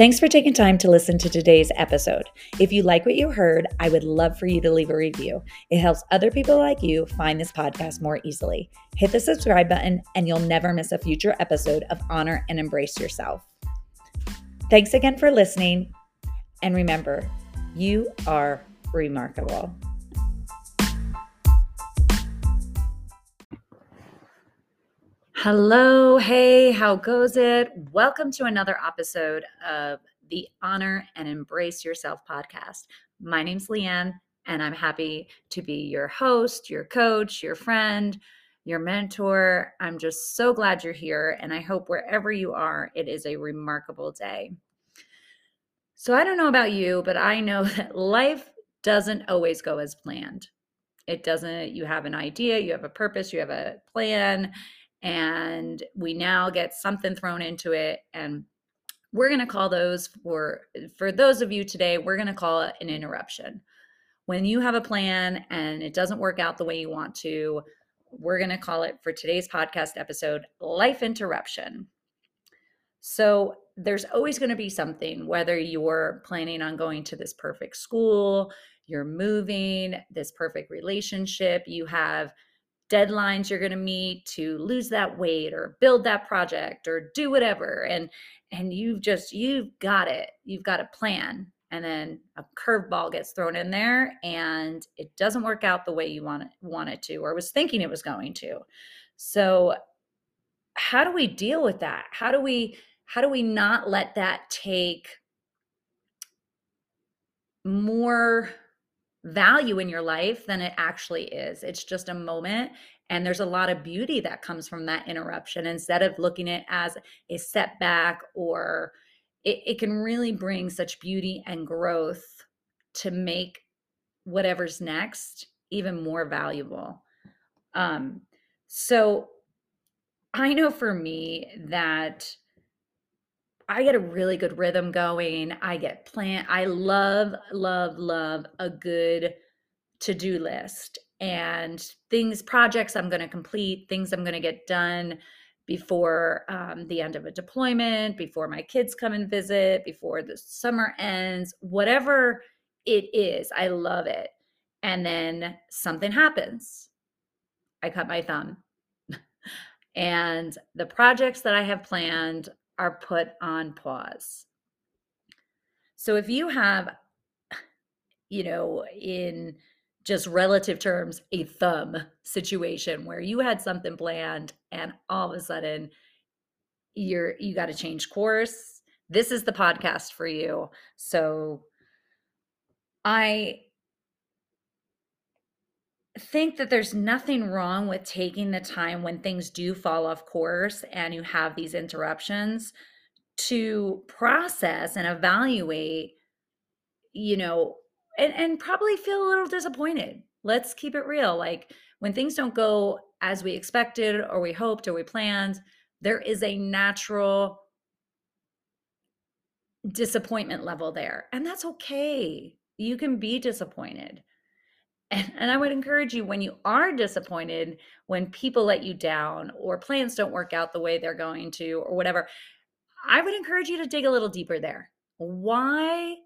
Thanks for taking time to listen to today's episode. If you like what you heard, I would love for you to leave a review. It helps other people like you find this podcast more easily. Hit the subscribe button, and you'll never miss a future episode of Honor and Embrace Yourself. Thanks again for listening. And remember, you are remarkable. Hello, hey, how goes it? Welcome to another episode of the Honor and Embrace Yourself podcast. My name's Leanne, and I'm happy to be your host, your coach, your friend, your mentor. I'm just so glad you're here, and I hope wherever you are, it is a remarkable day. So, I don't know about you, but I know that life doesn't always go as planned. It doesn't, you have an idea, you have a purpose, you have a plan and we now get something thrown into it and we're going to call those for for those of you today we're going to call it an interruption. When you have a plan and it doesn't work out the way you want to we're going to call it for today's podcast episode life interruption. So there's always going to be something whether you're planning on going to this perfect school you're moving this perfect relationship you have deadlines you're going to meet to lose that weight or build that project or do whatever and and you've just you've got it. You've got a plan and then a curveball gets thrown in there and it doesn't work out the way you want it, want it to or was thinking it was going to. So how do we deal with that? How do we how do we not let that take more value in your life than it actually is. It's just a moment. And there's a lot of beauty that comes from that interruption instead of looking at it as a setback or it, it can really bring such beauty and growth to make whatever's next even more valuable. Um, so I know for me that I get a really good rhythm going. I get plan. I love, love, love a good to do list and things, projects I'm going to complete, things I'm going to get done before um, the end of a deployment, before my kids come and visit, before the summer ends, whatever it is. I love it. And then something happens. I cut my thumb. and the projects that I have planned are put on pause. So if you have, you know, in just relative terms, a thumb situation where you had something planned and all of a sudden you're you got to change course, this is the podcast for you. So I think that there's nothing wrong with taking the time when things do fall off course and you have these interruptions to process and evaluate, you know, and, and probably feel a little disappointed. Let's keep it real. Like when things don't go as we expected or we hoped or we planned, there is a natural disappointment level there. And that's okay. You can be disappointed and, and I would encourage you when you are disappointed, when people let you down or plans don't work out the way they're going to or whatever, I would encourage you to dig a little deeper there. Why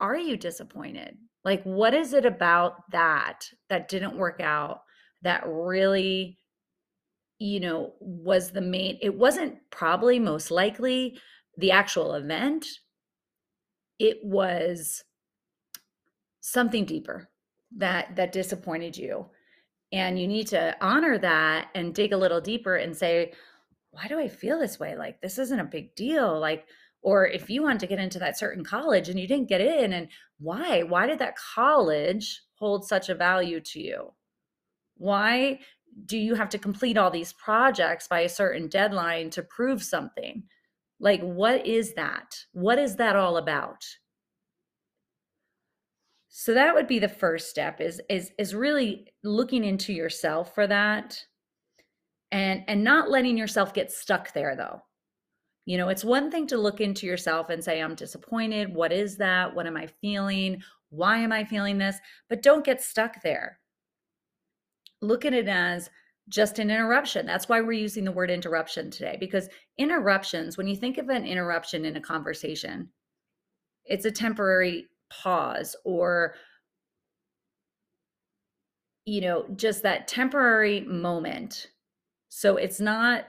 are you disappointed? Like, what is it about that that didn't work out that really, you know, was the main? It wasn't probably most likely the actual event, it was something deeper that that disappointed you. And you need to honor that and dig a little deeper and say why do i feel this way? Like this isn't a big deal. Like or if you want to get into that certain college and you didn't get in and why why did that college hold such a value to you? Why do you have to complete all these projects by a certain deadline to prove something? Like what is that? What is that all about so that would be the first step is is is really looking into yourself for that and and not letting yourself get stuck there though. You know it's one thing to look into yourself and say i'm disappointed. What is that? What am i feeling? Why am i feeling this? But don't get stuck there. Look at it as just an interruption. That's why we're using the word interruption today because interruptions, when you think of an interruption in a conversation, it's a temporary pause or you know, just that temporary moment. So it's not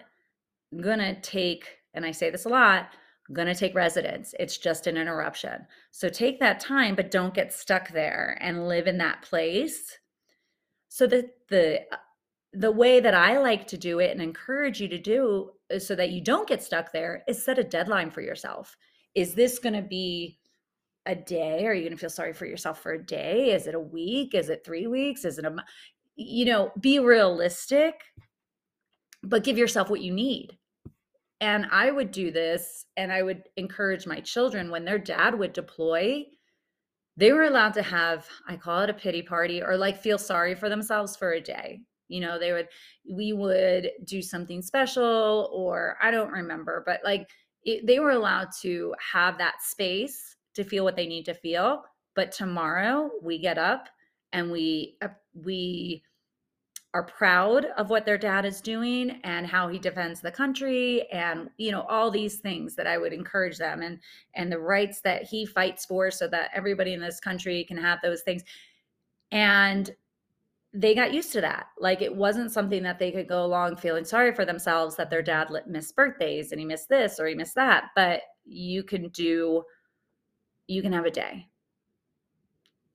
to take, and I say this a lot, going to take residence. It's just an interruption. So take that time, but don't get stuck there and live in that place. So that the uh, the way that I like to do it and encourage you to do uh, so that you don't get stuck there is set a deadline for yourself. Is this going to be a day? Are you going to feel sorry for yourself for a day? Is it a week? Is it three weeks? Is it a, you know, be realistic, but give yourself what you need. And I would do this and I would encourage my children when their dad would deploy, they were allowed to have, I call it a pity party or like feel sorry for themselves for a day. You know, they would, we would do something special or I don't remember, but like it, they were allowed to have that space to feel what they need to feel but tomorrow we get up and we uh, we are proud of what their dad is doing and how he defends the country and you know all these things that I would encourage them and and the rights that he fights for so that everybody in this country can have those things. And they got used to that. Like it wasn't something that they could go along feeling sorry for themselves that their dad missed birthdays and he missed this or he missed that but you can do you can have a day.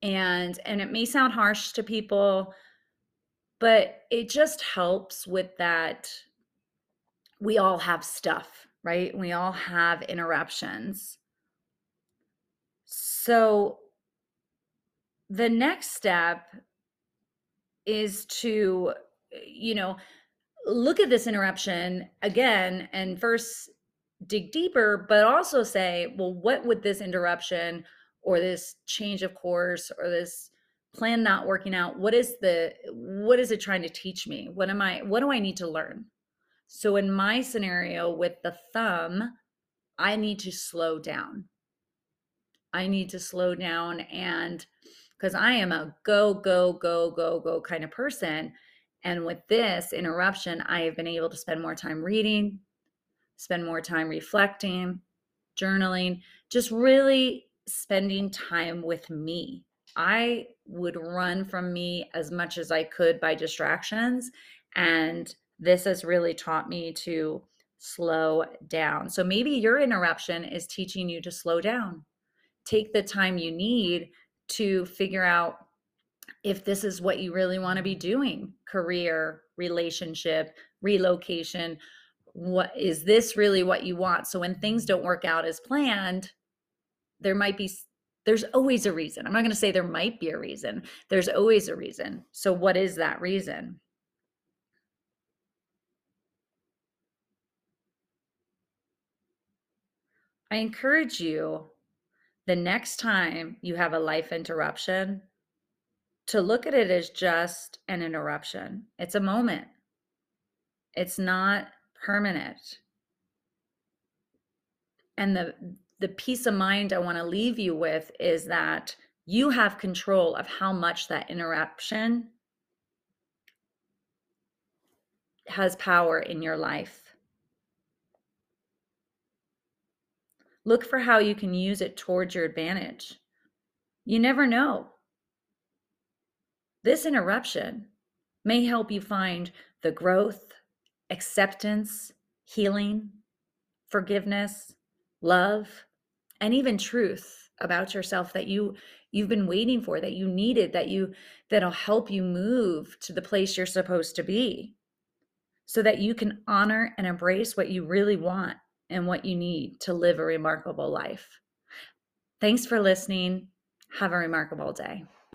And and it may sound harsh to people, but it just helps with that we all have stuff, right? We all have interruptions. So the next step is to you know look at this interruption again and first dig deeper, but also say, well, what would this interruption or this change of course or this plan not working out, what is the what is it trying to teach me? What am I what do I need to learn? So in my scenario with the thumb, I need to slow down. I need to slow down and because I am a go, go, go, go, go kind of person. And with this interruption, I have been able to spend more time reading, spend more time reflecting, journaling, just really spending time with me. I would run from me as much as I could by distractions. And this has really taught me to slow down. So maybe your interruption is teaching you to slow down. Take the time you need to figure out if this is what you really want to be doing career, relationship, relocation, what is this really what you want? So when things don't work out as planned there might be there's always a reason. I'm not going to say there might be a reason. There's always a reason. So what is that reason? I encourage you the next time you have a life interruption to look at it as just an interruption. It's a moment. It's not permanent. And the the peace of mind I want to leave you with is that you have control of how much that interruption has power in your life. Look for how you can use it towards your advantage. You never know. This interruption may help you find the growth, acceptance, healing, forgiveness, love, and even truth about yourself that you you've been waiting for that you needed that you that'll help you move to the place you're supposed to be so that you can honor and embrace what you really want and what you need to live a remarkable life. Thanks for listening. Have a remarkable day.